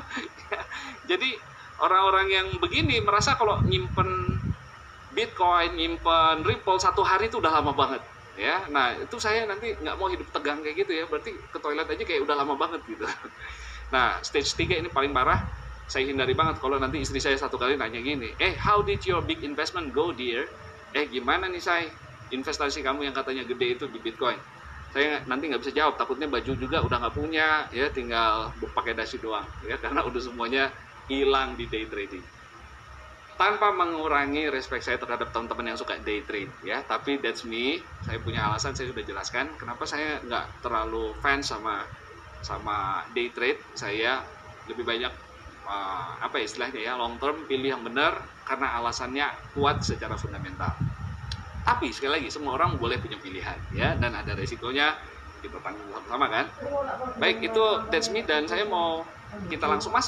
jadi orang-orang yang begini merasa kalau nyimpen Bitcoin, nyimpen Ripple satu hari itu udah lama banget ya. Nah itu saya nanti nggak mau hidup tegang kayak gitu ya. Berarti ke toilet aja kayak udah lama banget gitu. Nah stage 3 ini paling parah. Saya hindari banget kalau nanti istri saya satu kali nanya gini, eh how did your big investment go dear? Eh gimana nih saya investasi kamu yang katanya gede itu di Bitcoin? Saya nanti nggak bisa jawab, takutnya baju juga udah nggak punya, ya tinggal pakai dasi doang, ya karena udah semuanya hilang di day trading. Tanpa mengurangi respect saya terhadap teman-teman yang suka day trade ya tapi that's me saya punya alasan saya sudah jelaskan kenapa saya nggak terlalu fans sama sama day trade saya lebih banyak uh, apa ya istilahnya ya long term pilih yang benar karena alasannya kuat secara fundamental tapi sekali lagi semua orang boleh punya pilihan ya. Dan ada resikonya kita tanggung sama-sama kan? Baik itu that's me dan saya mau kita langsung masuk